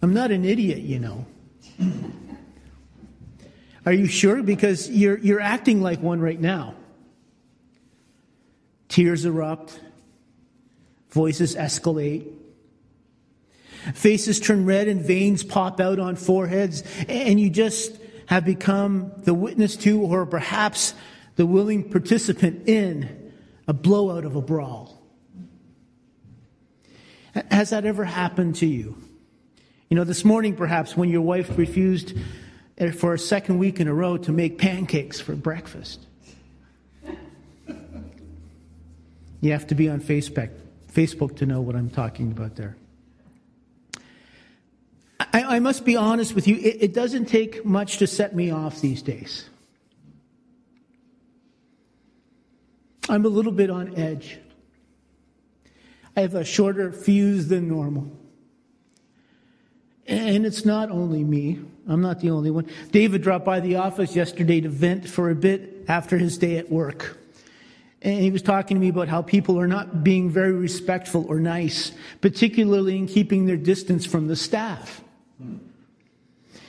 I'm not an idiot, you know. Are you sure? Because you're, you're acting like one right now. Tears erupt, voices escalate, faces turn red, and veins pop out on foreheads, and you just have become the witness to, or perhaps the willing participant in, a blowout of a brawl. Has that ever happened to you? You know, this morning perhaps when your wife refused eh, for a second week in a row to make pancakes for breakfast. You have to be on Facebook, Facebook to know what I'm talking about there. I, I must be honest with you, it, it doesn't take much to set me off these days. I'm a little bit on edge. I have a shorter fuse than normal. And it's not only me. I'm not the only one. David dropped by the office yesterday to vent for a bit after his day at work. And he was talking to me about how people are not being very respectful or nice, particularly in keeping their distance from the staff.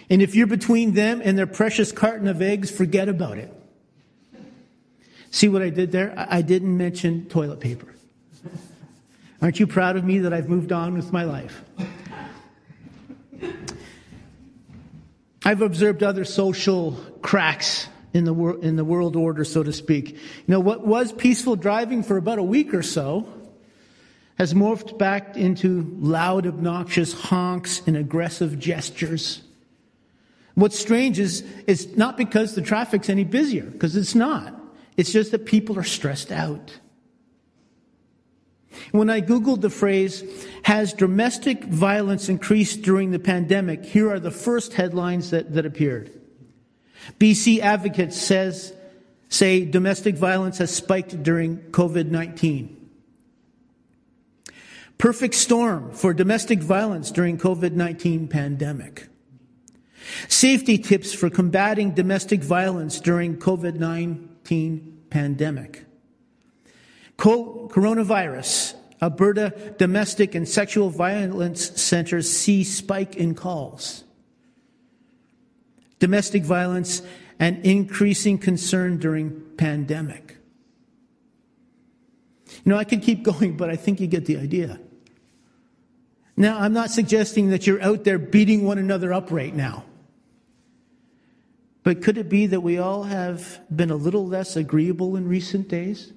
And if you're between them and their precious carton of eggs, forget about it. See what I did there? I didn't mention toilet paper. Aren't you proud of me that I've moved on with my life? I've observed other social cracks in the, wor- in the world order, so to speak. You know, what was peaceful driving for about a week or so has morphed back into loud, obnoxious honks and aggressive gestures. What's strange is it's not because the traffic's any busier, because it's not. It's just that people are stressed out. When I Googled the phrase, has domestic violence increased during the pandemic? Here are the first headlines that, that appeared. BC Advocates says, say domestic violence has spiked during COVID-19. Perfect storm for domestic violence during COVID-19 pandemic. Safety tips for combating domestic violence during COVID-19 pandemic. Coronavirus, Alberta Domestic and Sexual Violence Centers see spike in calls. Domestic violence and increasing concern during pandemic. You know, I could keep going, but I think you get the idea. Now, I'm not suggesting that you're out there beating one another up right now. But could it be that we all have been a little less agreeable in recent days?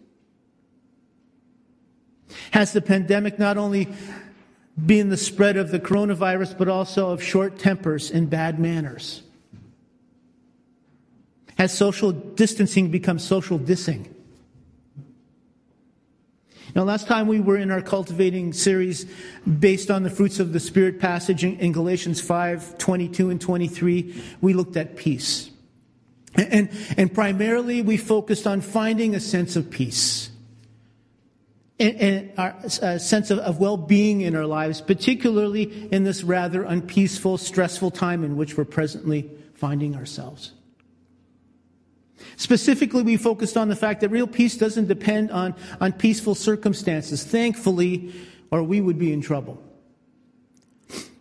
Has the pandemic not only been the spread of the coronavirus, but also of short tempers and bad manners? Has social distancing become social dissing? Now, last time we were in our cultivating series based on the fruits of the Spirit passage in Galatians 5 22 and 23, we looked at peace. And, and primarily we focused on finding a sense of peace and, our, a sense of, of well being in our lives, particularly in this rather unpeaceful, stressful time in which we're presently finding ourselves. Specifically, we focused on the fact that real peace doesn't depend on, on peaceful circumstances, thankfully, or we would be in trouble.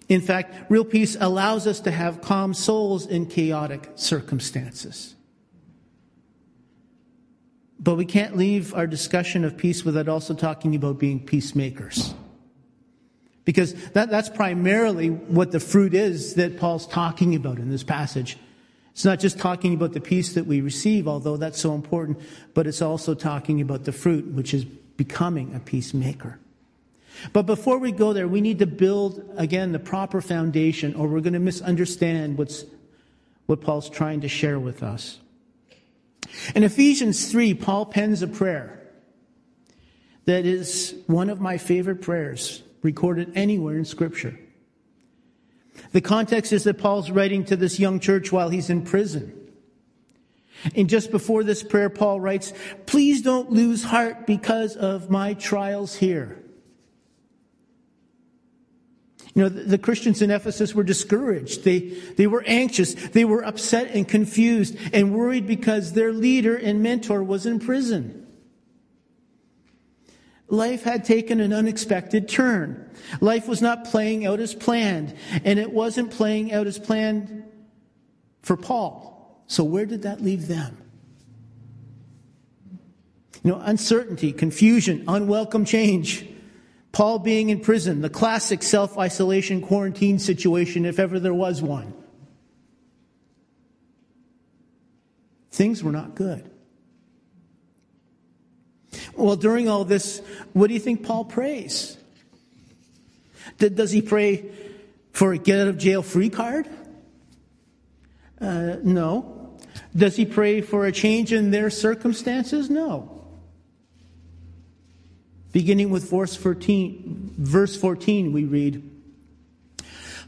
In fact, real peace allows us to have calm souls in chaotic circumstances. But we can't leave our discussion of peace without also talking about being peacemakers. Because that, that's primarily what the fruit is that Paul's talking about in this passage. It's not just talking about the peace that we receive, although that's so important, but it's also talking about the fruit, which is becoming a peacemaker. But before we go there, we need to build, again, the proper foundation, or we're going to misunderstand what's, what Paul's trying to share with us. In Ephesians 3, Paul pens a prayer that is one of my favorite prayers recorded anywhere in Scripture. The context is that Paul's writing to this young church while he's in prison. And just before this prayer, Paul writes, Please don't lose heart because of my trials here. You know, the, Christians in Ephesus were discouraged. They, they were anxious. They were upset and confused and worried because their leader and mentor was in prison. life had taken an unexpected turn. Life was not playing out as planned, and it wasn't playing out as planned for Paul. So, where did that leave them? You know, uncertainty, confusion, unwelcome change. Paul being in prison, the classic self isolation quarantine situation, if ever there was one. Things were not good. Well, during all this, what do you think Paul prays? Does he pray for a get out of jail free card? Uh, no. Does he pray for a change in their circumstances? No. Beginning with verse 14, verse 14, we read,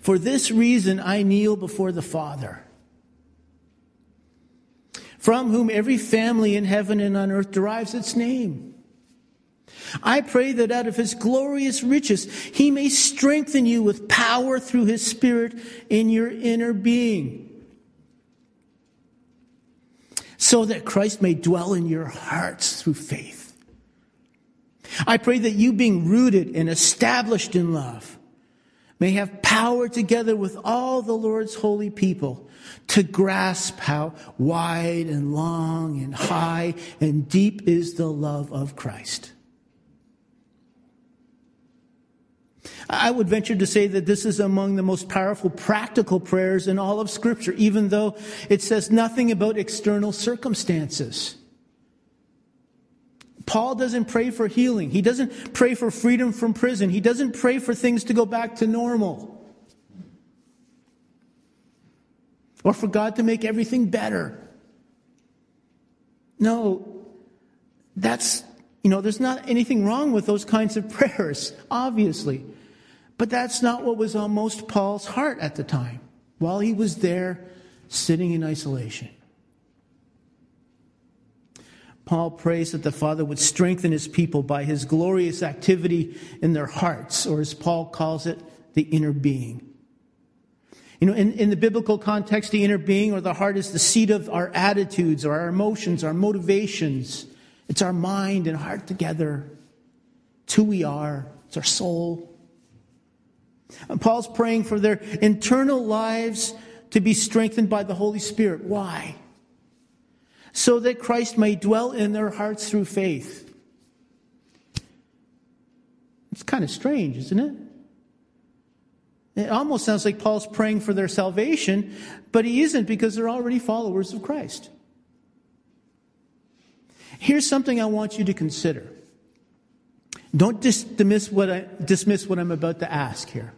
For this reason I kneel before the Father, from whom every family in heaven and on earth derives its name. I pray that out of his glorious riches, he may strengthen you with power through his spirit in your inner being. So that Christ may dwell in your hearts through faith. I pray that you being rooted and established in love may have power together with all the Lord's holy people to grasp how wide and long and high and deep is the love of Christ I would venture to say that this is among the most powerful practical prayers in all of Scripture, even though it says nothing about external circumstances. Paul doesn't pray for healing. He doesn't pray for freedom from prison. He doesn't pray for things to go back to normal. Or for God to make everything better. No, that's, you know, there's not anything wrong with those kinds of prayers, obviously. But that's not what was on most Paul's heart at the time while he was there sitting in isolation. Paul prays that the Father would strengthen his people by his glorious activity in their hearts, or as Paul calls it, the inner being. You know, in, in the biblical context, the inner being or the heart is the seat of our attitudes or our emotions, our motivations. It's our mind and heart together. It's who we are. It's our soul. Paul's praying for their internal lives to be strengthened by the Holy Spirit. Why? So that Christ may dwell in their hearts through faith. It's kind of strange, isn't it? It almost sounds like Paul's praying for their salvation, but he isn't because they're already followers of Christ. Here's something I want you to consider. Don't dismiss what, I, dismiss what I'm about to ask here.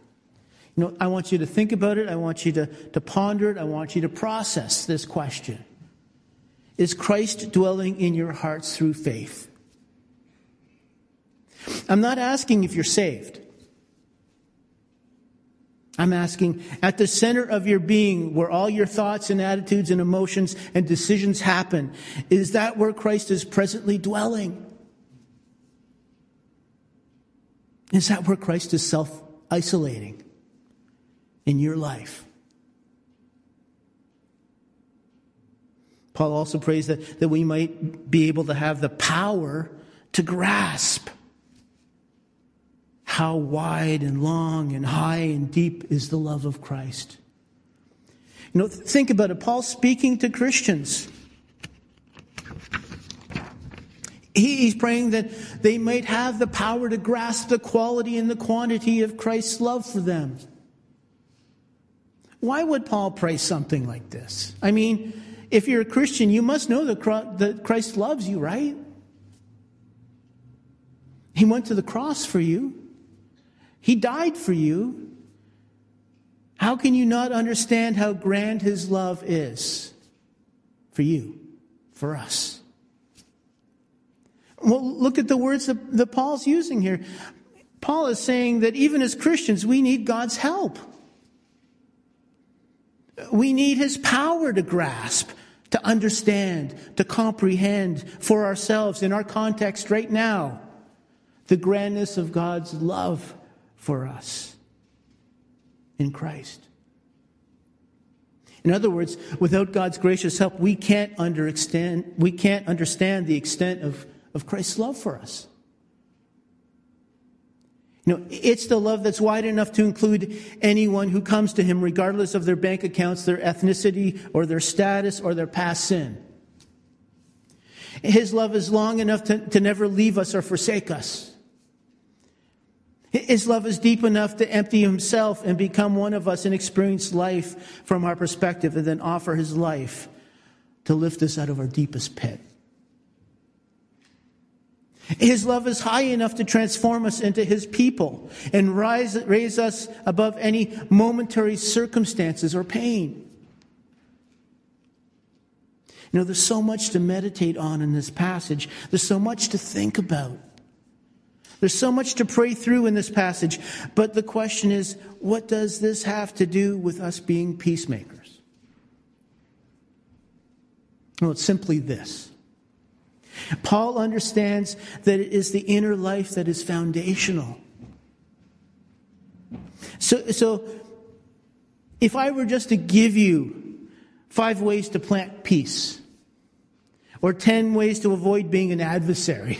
You know, I want you to think about it. I want you to, to ponder it. I want you to process this question. Is Christ dwelling in your hearts through faith? I'm not asking if you're saved. I'm asking at the center of your being, where all your thoughts and attitudes and emotions and decisions happen, is that where Christ is presently dwelling? Is that where Christ is self isolating? in your life. Paul also prays that, that we might be able to have the power to grasp how wide and long and high and deep is the love of Christ. You know, think about it. Paul's speaking to Christians. He's praying that they might have the power to grasp the quality and the quantity of Christ's love for them. Why would Paul pray something like this? I mean, if you're a Christian, you must know that Christ loves you, right? He went to the cross for you. He died for you. How can you not understand how grand his love is for you, for us? Well, look at the words that, Paul's using here. Paul is saying that even as Christians, we need God's help. We need His power to grasp, to understand, to comprehend for ourselves in our context right now the grandness of God's love for us in Christ. In other words, without God's gracious help, we can't understand, we can't understand the extent of, of Christ's love for us. You know, it's the love that's wide enough to include anyone who comes to him, regardless of their bank accounts, their ethnicity, or their status, or their past sin. His love is long enough to, to never leave us or forsake us. His love is deep enough to empty himself and become one of us and experience life from our perspective and then offer his life to lift us out of our deepest pit. His love is high enough to transform us into His people and rise, raise us above any momentary circumstances or pain. You know, there's so much to meditate on in this passage. There's so much to think about. There's so much to pray through in this passage. But the question is, what does this have to do with us being peacemakers? Well, it's simply this Paul understands that it is the inner life that is foundational. So, so if I were just to give you five ways to plant peace, or 10 ways to avoid being an adversary,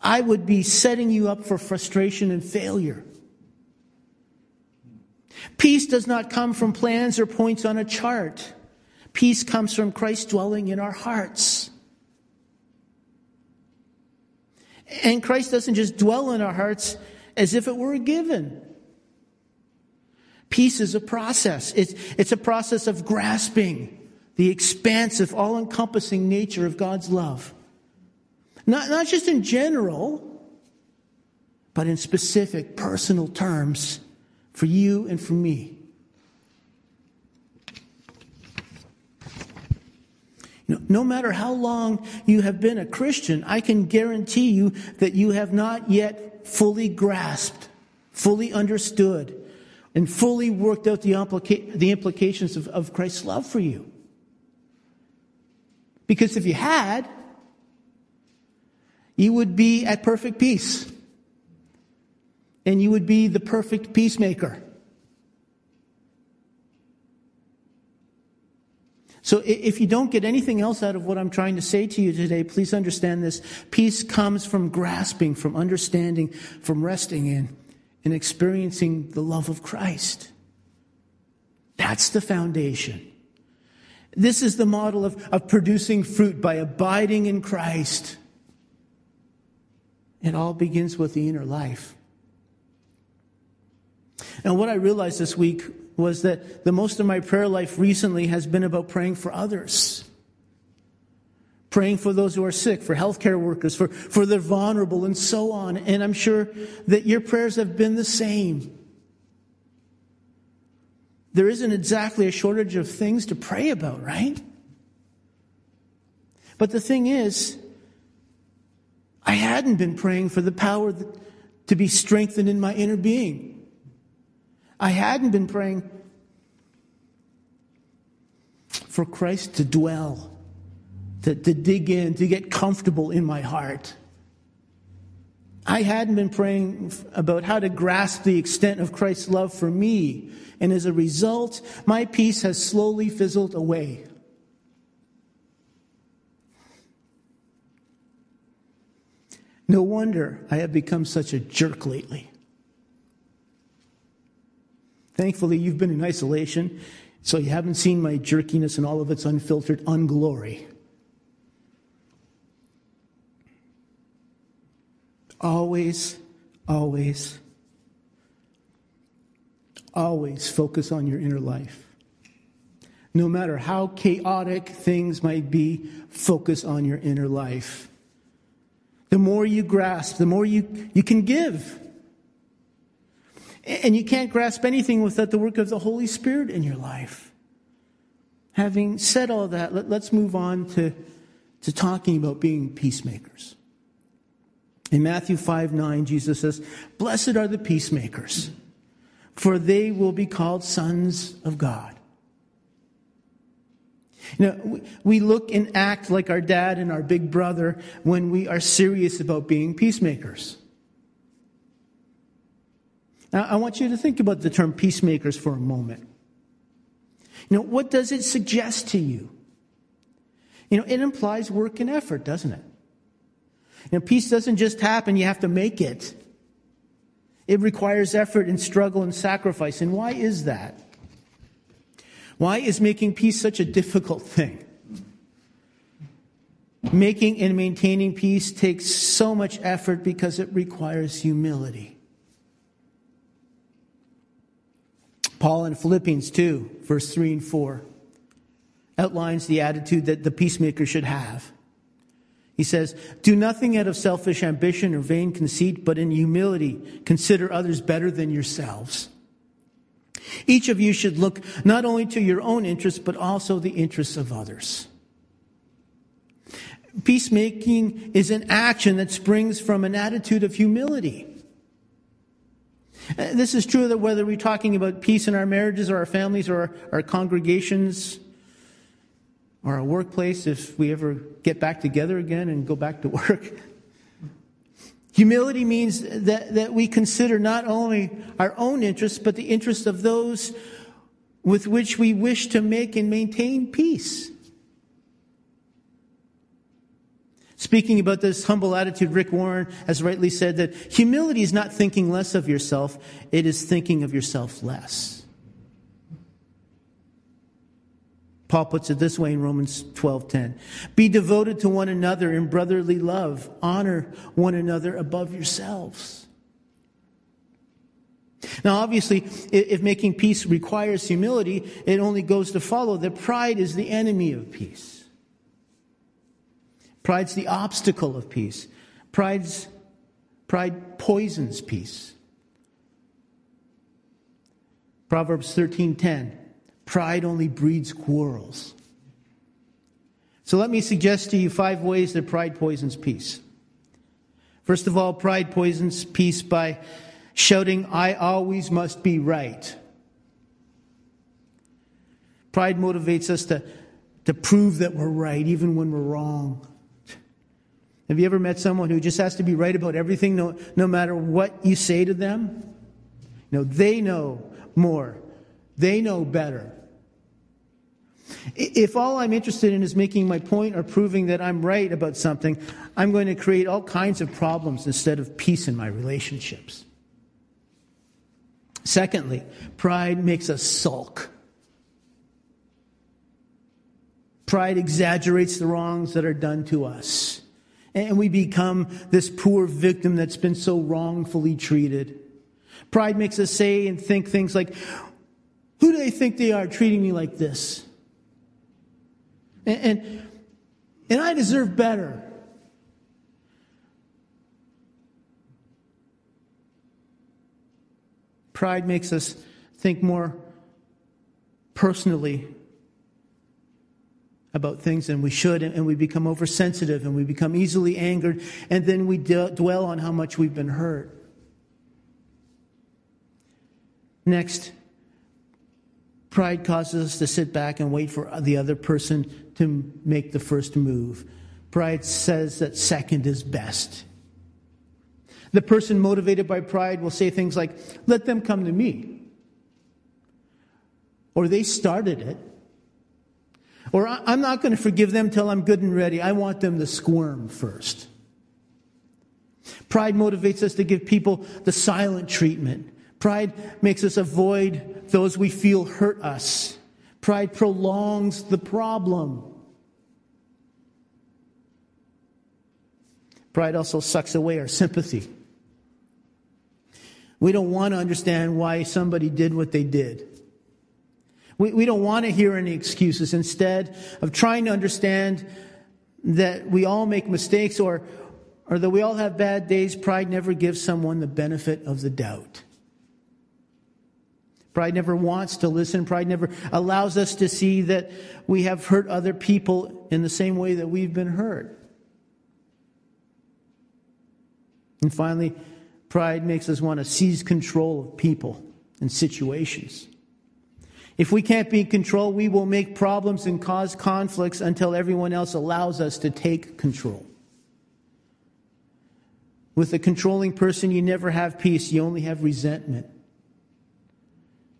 I would be setting you up for frustration and failure. Peace does not come from plans or points on a chart. Peace comes from Christ dwelling in our hearts. And Christ doesn't just dwell in our hearts as if it were a given. Peace is a process. It's, it's a process of grasping the expansive, all encompassing nature of God's love. Not, not just in general, but in specific personal terms for you and for me. No matter how long you have been a Christian, I can guarantee you that you have not yet fully grasped, fully understood, and fully worked out the, implica- the implications of, of Christ's love for you. Because if you had, you would be at perfect peace. And you would be the perfect peacemaker. So if you don't get anything else out of what I'm trying to say to you today, please understand this. Peace comes from grasping, from understanding, from resting in, and experiencing the love of Christ. That's the foundation. This is the model of, of producing fruit by abiding in Christ. It all begins with the inner life. And what I realized this week was that the most of my prayer life recently has been about praying for others. Praying for those who are sick, for healthcare workers, for, for the vulnerable, and so on. And I'm sure that your prayers have been the same. There isn't exactly a shortage of things to pray about, right? But the thing is, I hadn't been praying for the power to be strengthened in my inner being. I hadn't been praying for Christ to dwell, to, to dig in, to get comfortable in my heart. I hadn't been praying about how to grasp the extent of Christ's love for me. And as a result, my peace has slowly fizzled away. No wonder I have become such a jerk lately. Thankfully, you've been in isolation, so you haven't seen my jerkiness and all of its unfiltered unglory. Always, always, always focus on your inner life. No matter how chaotic things might be, focus on your inner life. The more you grasp, the more you, you can give. And you can't grasp anything without the work of the Holy Spirit in your life. Having said all that, let, us move on to, to talking about being peacemakers. In Matthew 5 9, Jesus says, Blessed are the peacemakers, for they will be called sons of God. You know, we look and act like our dad and our big brother when we are serious about being peacemakers. Now, I want you to think about the term peacemakers for a moment. You know, what does it suggest to you? You know, it implies work and effort, doesn't it? You know, peace doesn't just happen, you have to make it. It requires effort and struggle and sacrifice. And why is that? Why is making peace such a difficult thing? Making and maintaining peace takes so much effort because it requires humility. Paul in Philippians 2, verse 3 and 4, outlines the attitude that the peacemaker should have. He says, Do nothing out of selfish ambition or vain conceit, but in humility consider others better than yourselves. Each of you should look not only to your own interests, but also the interests of others. Peacemaking is an action that springs from an attitude of humility. Uh, this is true that whether we're talking about peace in our marriages or our families or our, our congregations or our workplace, if we ever get back together again and go back to work. Humility means that, that we consider not only our own interests, but the interests of those with which we wish to make and maintain peace. Speaking about this humble attitude, Rick Warren has rightly said that humility is not thinking less of yourself, it is thinking of yourself less. Paul puts it this way in Romans 12:10. Be devoted to one another in brotherly love. Honor one another above yourselves. Now, obviously, if making peace requires humility, it only goes to follow that pride is the enemy of peace. Pride's the obstacle of peace. Pride's, pride poisons peace. Proverbs 13:10 Pride only breeds quarrels. So let me suggest to you five ways that pride poisons peace. First of all, pride poisons peace by shouting, I always must be right. Pride motivates us to, to prove that we're right even when we're wrong. Have you ever met someone who just has to be right about everything, no, no matter what you say to them? Know, they know more. They know better. If all I'm interested in is making my point or proving that I'm right about something, I'm going to create all kinds of problems instead of peace in my relationships. Secondly, pride makes us sulk. Pride exaggerates the wrongs that are done to us and we become this poor victim that's been so wrongfully treated. Pride makes us say and think things like, Who do they think they are treating me like this? And, and, and I deserve better. Pride makes us think more personally about things than we should, and we become oversensitive and we become easily angered, and then we d- dwell on how much we've been hurt. Next, pride causes us to sit back and wait for the other person to make the first move. Pride says that second is best. The person motivated by pride will say things like, Let them come to me. Or they started it. Or I'm not going to forgive them till I'm good and ready. I want them to squirm first. Pride motivates us to give people the silent treatment. Pride makes us avoid those we feel hurt us. Pride prolongs the problem. Pride also sucks away our sympathy. We don't want to understand why somebody did what they did. We, we don't want to hear any excuses. Instead of trying to understand that we all make mistakes or, or that we all have bad days, pride never gives someone the benefit of the doubt. Pride never wants to listen. Pride never allows us to see that we have hurt other people in the same way that we've been hurt. And finally, pride makes us want to seize control of people and situations. If we can't be in control, we will make problems and cause conflicts until everyone else allows us to take control. With a controlling person, you never have peace, you only have resentment.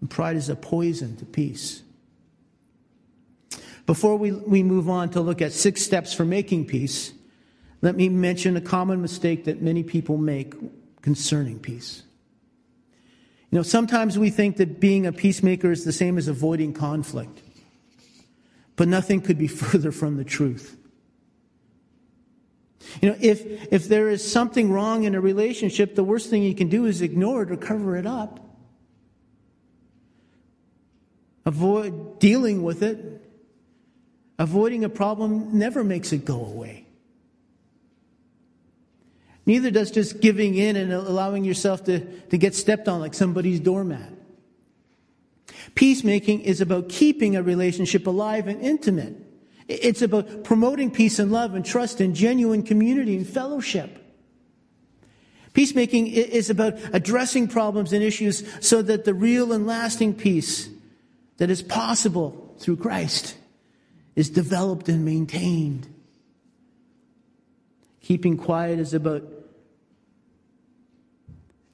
And pride is a poison to peace. Before we, we move on to look at six steps for making peace, let me mention a common mistake that many people make concerning peace. You know, sometimes we think that being a peacemaker is the same as avoiding conflict. But nothing could be further from the truth. You know, if, if there is something wrong in a relationship, the worst thing you can do is ignore it or cover it up. Avoid dealing with it. Avoiding a problem never makes it go away. Neither does just giving in and allowing yourself to, to get stepped on like somebody's doormat. Peacemaking is about keeping a relationship alive and intimate. It's about promoting peace and love and trust and genuine community and fellowship. Peacemaking is about addressing problems and issues so that the real and lasting peace that is possible through Christ is developed and maintained. Keeping quiet is about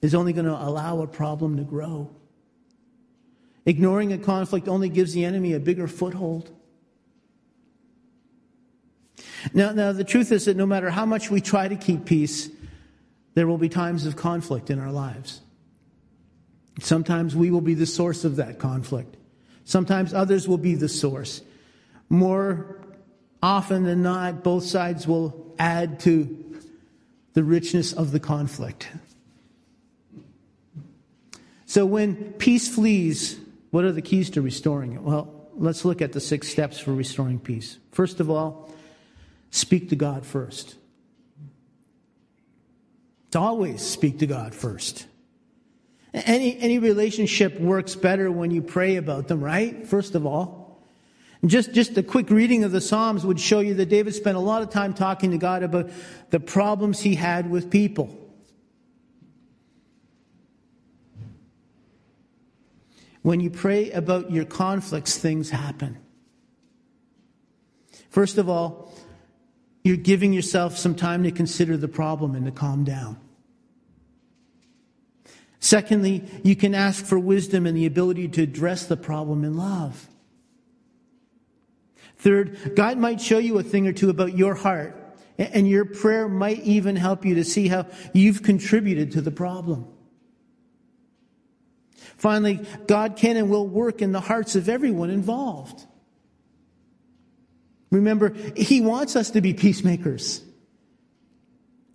is only going to allow a problem to grow. Ignoring a conflict only gives the enemy a bigger foothold. Now, now, the truth is that no matter how much we try to keep peace, there will be times of conflict in our lives. Sometimes we will be the source of that conflict. Sometimes others will be the source. More often than not, both sides will add to the richness of the conflict. So when peace flees, what are the keys to restoring it? Well, let's look at the six steps for restoring peace. First of all, speak to God first. To always speak to God first. Any, any relationship works better when you pray about them, right? First of all. just, just a quick reading of the Psalms would show you that David spent a lot of time talking to God about the problems he had with people. When you pray about your conflicts, things happen. First of all, you're giving yourself some time to consider the problem and to calm down. Secondly, you can ask for wisdom and the ability to address the problem in love. Third, God might show you a thing or two about your heart, and your prayer might even help you to see how you've contributed to the problem. Finally, God can and will work in the hearts of everyone involved. Remember, He wants us to be peacemakers.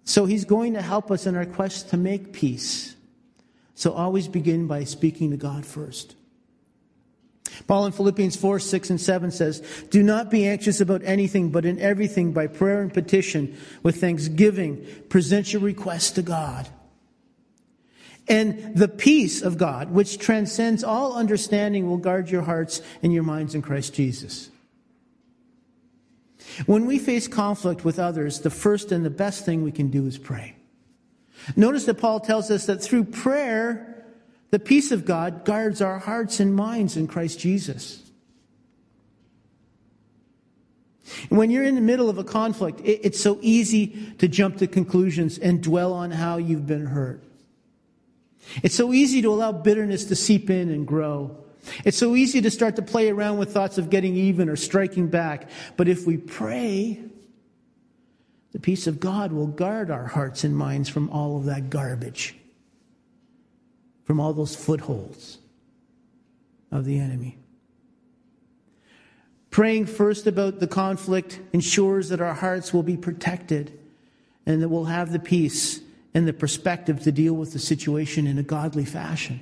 So He's going to help us in our quest to make peace. So always begin by speaking to God first. Paul in Philippians 4, 6, and 7 says, Do not be anxious about anything, but in everything, by prayer and petition, with thanksgiving, present your requests to God. And the peace of God, which transcends all understanding, will guard your hearts and your minds in Christ Jesus. When we face conflict with others, the first and the best thing we can do is pray. Notice that Paul tells us that through prayer, the peace of God guards our hearts and minds in Christ Jesus. When you're in the middle of a conflict, it's so easy to jump to conclusions and dwell on how you've been hurt. It's so easy to allow bitterness to seep in and grow. It's so easy to start to play around with thoughts of getting even or striking back. But if we pray, the peace of God will guard our hearts and minds from all of that garbage, from all those footholds of the enemy. Praying first about the conflict ensures that our hearts will be protected and that we'll have the peace and the perspective to deal with the situation in a godly fashion.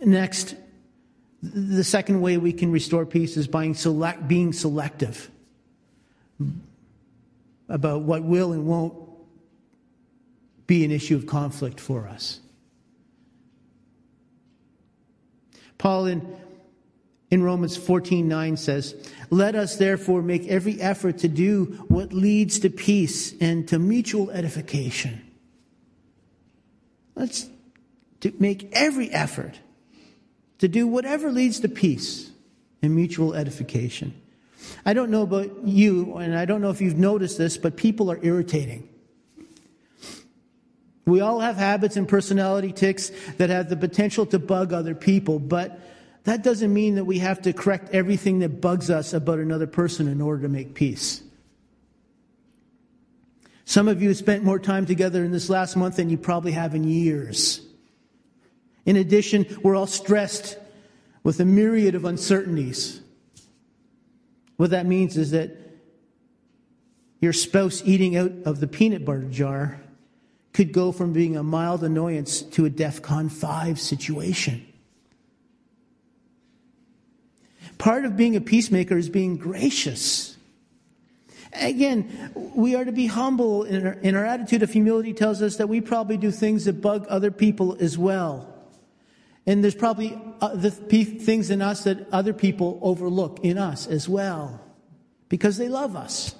Next, the second way we can restore peace is by select, being selective about what will and won't be an issue of conflict for us. Paul in in Romans 14 9 says, Let us therefore make every effort to do what leads to peace and to mutual edification. Let's to make every effort to do whatever leads to peace and mutual edification. I don't know about you, and I don't know if you've noticed this, but people are irritating. We all have habits and personality ticks that have the potential to bug other people, but that doesn't mean that we have to correct everything that bugs us about another person in order to make peace. Some of you have spent more time together in this last month than you probably have in years. In addition, we're all stressed with a myriad of uncertainties. What that means is that your spouse eating out of the peanut butter jar could go from being a mild annoyance to a DEFCON 5 situation. Part of being a peacemaker is being gracious. Again, we are to be humble, and our, our attitude of humility tells us that we probably do things that bug other people as well. And there's probably uh, the things in us that other people overlook in us as well because they love us.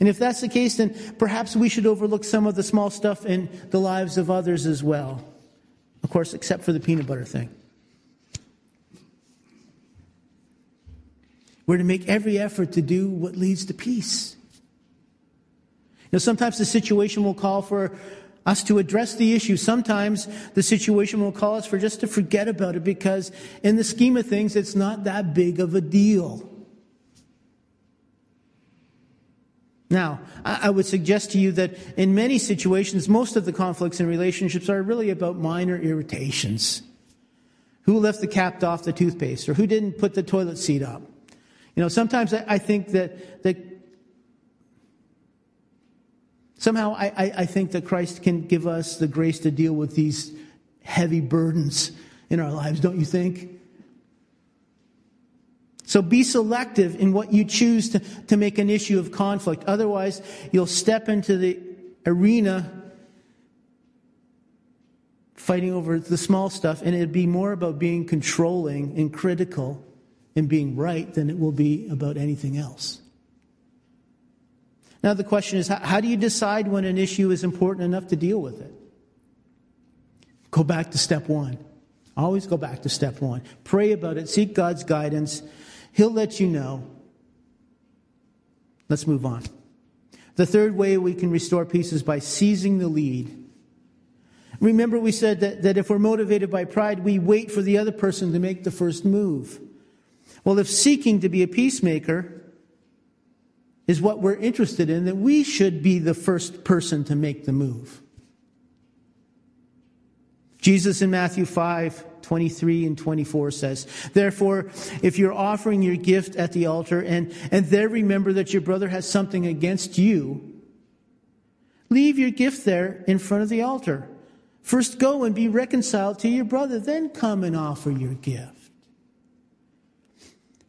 And if that's the case, then perhaps we should overlook some of the small stuff in the lives of others as well. Of course, except for the peanut butter thing. We're to make every effort to do what leads to peace. You know, sometimes the situation will call for us to address the issue. Sometimes the situation will call us for just to forget about it because in the scheme of things, it's not that big of a deal. Now, I would suggest to you that in many situations, most of the conflicts in relationships are really about minor irritations. Who left the cap off the toothpaste or who didn't put the toilet seat up? You know, sometimes I think that, that somehow I, I think that Christ can give us the grace to deal with these heavy burdens in our lives, don't you think? So be selective in what you choose to, to make an issue of conflict. Otherwise, you'll step into the arena fighting over the small stuff, and it'd be more about being controlling and critical and being right than it will be about anything else. Now, the question is how, how do you decide when an issue is important enough to deal with it? Go back to step one. Always go back to step one. Pray about it, seek God's guidance, He'll let you know. Let's move on. The third way we can restore peace is by seizing the lead. Remember, we said that, that if we're motivated by pride, we wait for the other person to make the first move. Well, if seeking to be a peacemaker is what we're interested in, then we should be the first person to make the move. Jesus in Matthew 5 23 and 24 says, Therefore, if you're offering your gift at the altar and, and there remember that your brother has something against you, leave your gift there in front of the altar. First go and be reconciled to your brother, then come and offer your gift.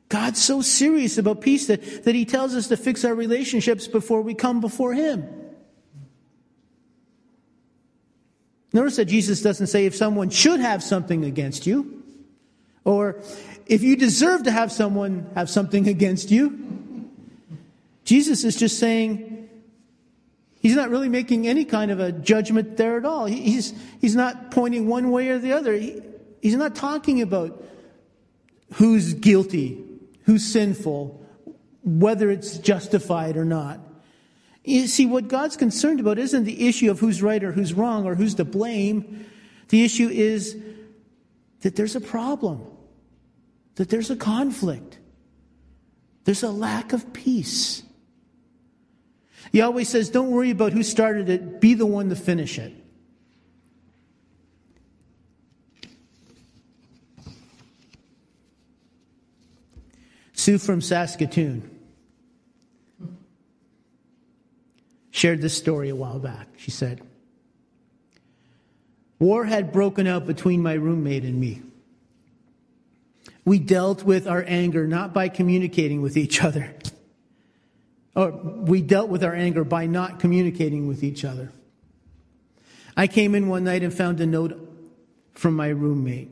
God's so serious about peace that, that he tells us to fix our relationships before we come before him. Notice that Jesus doesn't say if someone should have something against you, or if you deserve to have someone have something against you. Jesus is just saying, he's not really making any kind of a judgment there at all. He's, he's not pointing one way or the other. He, he's not talking about who's guilty, who's sinful, whether it's justified or not. You see, what God's concerned about isn't the issue of who's right or who's wrong or who's to blame. The issue is that there's a problem, that there's a conflict, there's a lack of peace. Yahweh says, don't worry about who started it, be the one to finish it. Sue from Saskatoon shared this story a while back. She said, War had broken out between my roommate and me. We dealt with our anger not by communicating with each other, or we dealt with our anger by not communicating with each other. I came in one night and found a note from my roommate.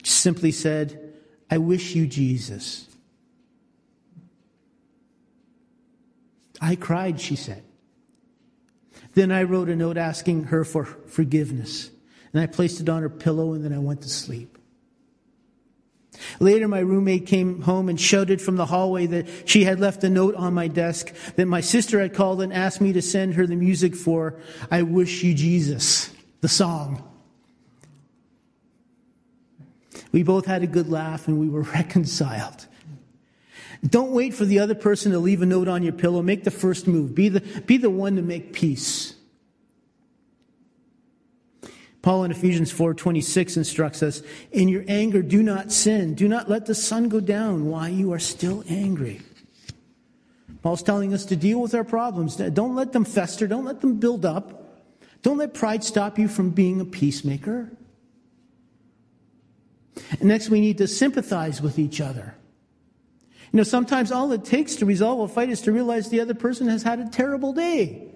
It simply said, I wish you Jesus. I cried, she said. Then I wrote a note asking her for forgiveness. And I placed it on her pillow and then I went to sleep. Later, my roommate came home and shouted from the hallway that she had left a note on my desk that my sister had called and asked me to send her the music for I Wish You Jesus, the song. We both had a good laugh and we were reconciled. Don't wait for the other person to leave a note on your pillow. Make the first move. Be the, be the one to make peace. Paul in Ephesians 4:26 instructs us, "In your anger do not sin. Do not let the sun go down while you are still angry." Paul's telling us to deal with our problems. Don't let them fester, don't let them build up. Don't let pride stop you from being a peacemaker. And next we need to sympathize with each other. You know, sometimes all it takes to resolve a fight is to realize the other person has had a terrible day.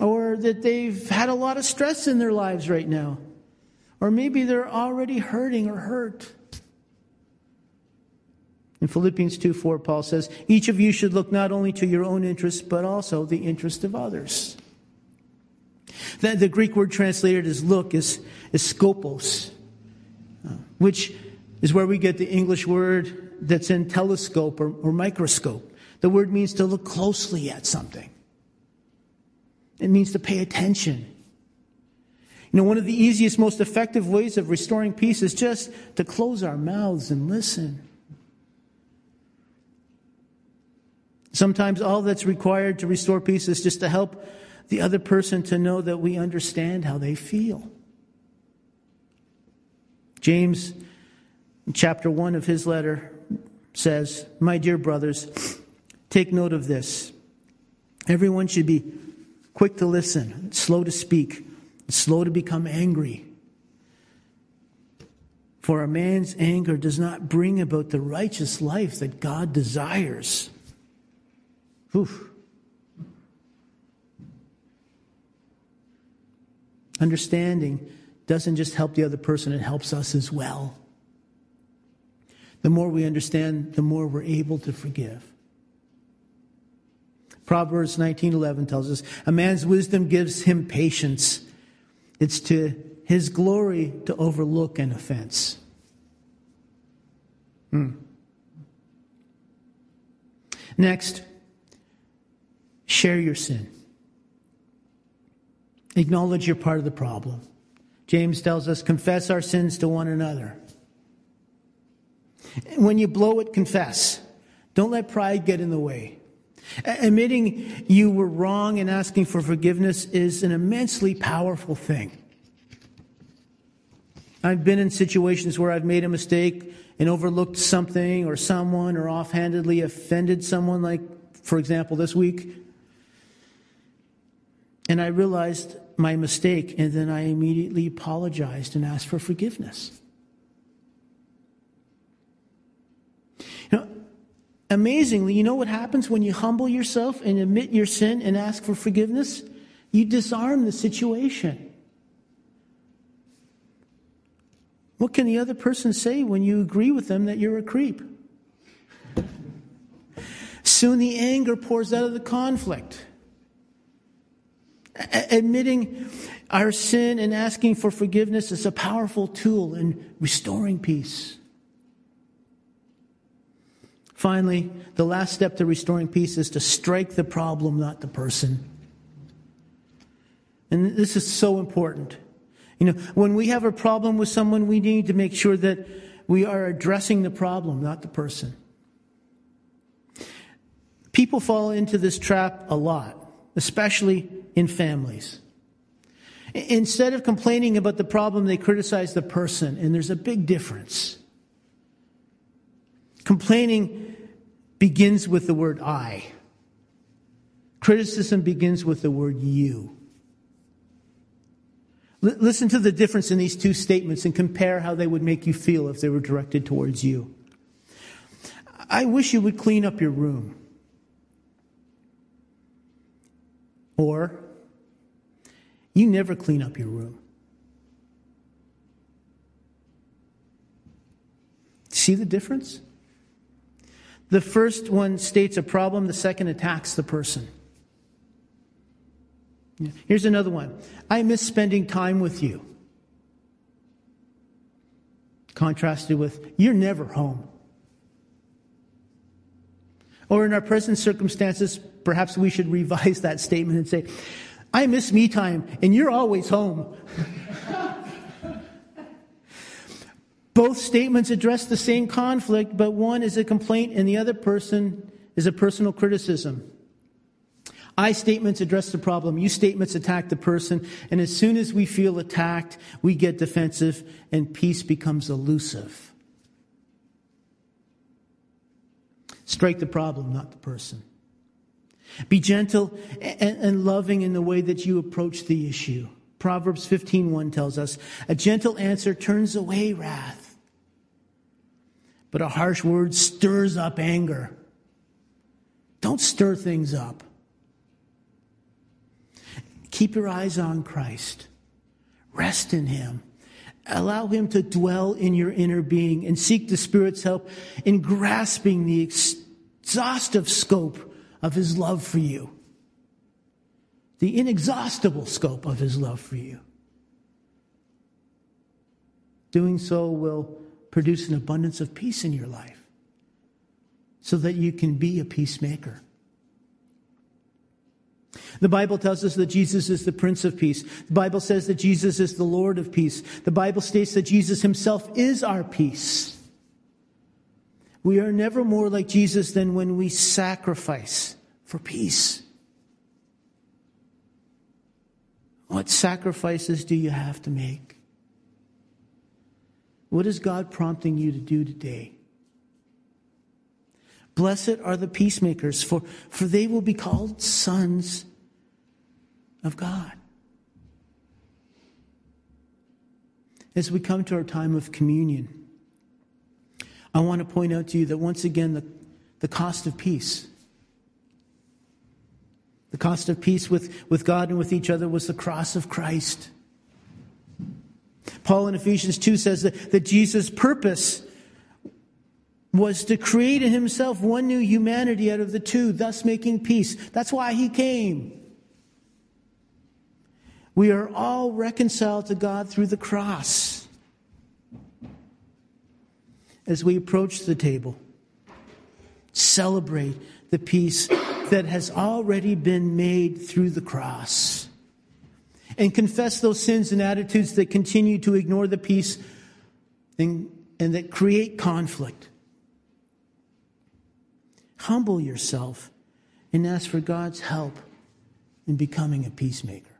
Or that they've had a lot of stress in their lives right now. Or maybe they're already hurting or hurt. In Philippians 2 4, Paul says, Each of you should look not only to your own interests, but also the interest of others. The, the Greek word translated as look is, is skopos, uh, which is where we get the English word that's in telescope or, or microscope. The word means to look closely at something. It means to pay attention. You know, one of the easiest, most effective ways of restoring peace is just to close our mouths and listen. Sometimes all that's required to restore peace is just to help the other person to know that we understand how they feel. James chapter 1 of his letter says, My dear brothers, take note of this. Everyone should be quick to listen, slow to speak, slow to become angry. For a man's anger does not bring about the righteous life that God desires. Oof. Understanding doesn't just help the other person, it helps us as well. The more we understand, the more we're able to forgive. Proverbs 19:11 tells us, "A man's wisdom gives him patience. It's to his glory to overlook an offense." Hmm. Next, share your sin. Acknowledge you're part of the problem. James tells us, confess our sins to one another. When you blow it, confess. Don't let pride get in the way. Admitting you were wrong and asking for forgiveness is an immensely powerful thing. I've been in situations where I've made a mistake and overlooked something or someone or offhandedly offended someone, like, for example, this week. And I realized my mistake, and then I immediately apologized and asked for forgiveness. Amazingly, you know what happens when you humble yourself and admit your sin and ask for forgiveness? You disarm the situation. What can the other person say when you agree with them that you're a creep? Soon the anger pours out of the conflict. Admitting our sin and asking for forgiveness is a powerful tool in restoring peace. Finally, the last step to restoring peace is to strike the problem, not the person. And this is so important. You know, when we have a problem with someone, we need to make sure that we are addressing the problem, not the person. People fall into this trap a lot, especially in families. Instead of complaining about the problem, they criticize the person, and there's a big difference. Complaining begins with the word I. Criticism begins with the word you. L- listen to the difference in these two statements and compare how they would make you feel if they were directed towards you. I wish you would clean up your room. Or, you never clean up your room. See the difference? The first one states a problem, the second attacks the person. Here's another one I miss spending time with you. Contrasted with, you're never home. Or in our present circumstances, perhaps we should revise that statement and say, I miss me time and you're always home. Both statements address the same conflict, but one is a complaint and the other person is a personal criticism. I statements address the problem. You statements attack the person. And as soon as we feel attacked, we get defensive and peace becomes elusive. Strike the problem, not the person. Be gentle and, loving in the way that you approach the issue. Proverbs 15:1 tells us, "A gentle answer turns away wrath, but a harsh word stirs up anger." Don't stir things up. Keep your eyes on Christ. Rest in Him. Allow Him to dwell in your inner being and seek the Spirit's help in grasping the exhaustive scope of His love for you, the inexhaustible scope of His love for you. Doing so will produce an abundance of peace in your life so that you can be a peacemaker. The Bible tells us that Jesus is the Prince of Peace. The Bible says that Jesus is the Lord of Peace. The Bible states that Jesus himself is our peace. We are never more like Jesus than when we sacrifice for peace. What sacrifices do you have to make? What is God prompting you to do today? Blessed are the peacemakers, for, for they will be called sons of God. As we come to our time of communion, I want to point out to you that once again, the, the cost of peace, the cost of peace with, with God and with each other was the cross of Christ. Paul in Ephesians 2 says that, that Jesus' purpose was to create in himself one new humanity out of the two, thus making peace. That's why he came. We are all reconciled to God through the cross. As we approach the table, celebrate the peace that has already been made through the cross. And confess those sins and attitudes that continue to ignore the peace and, and that create conflict. Humble yourself and ask for God's help in becoming a peacemaker.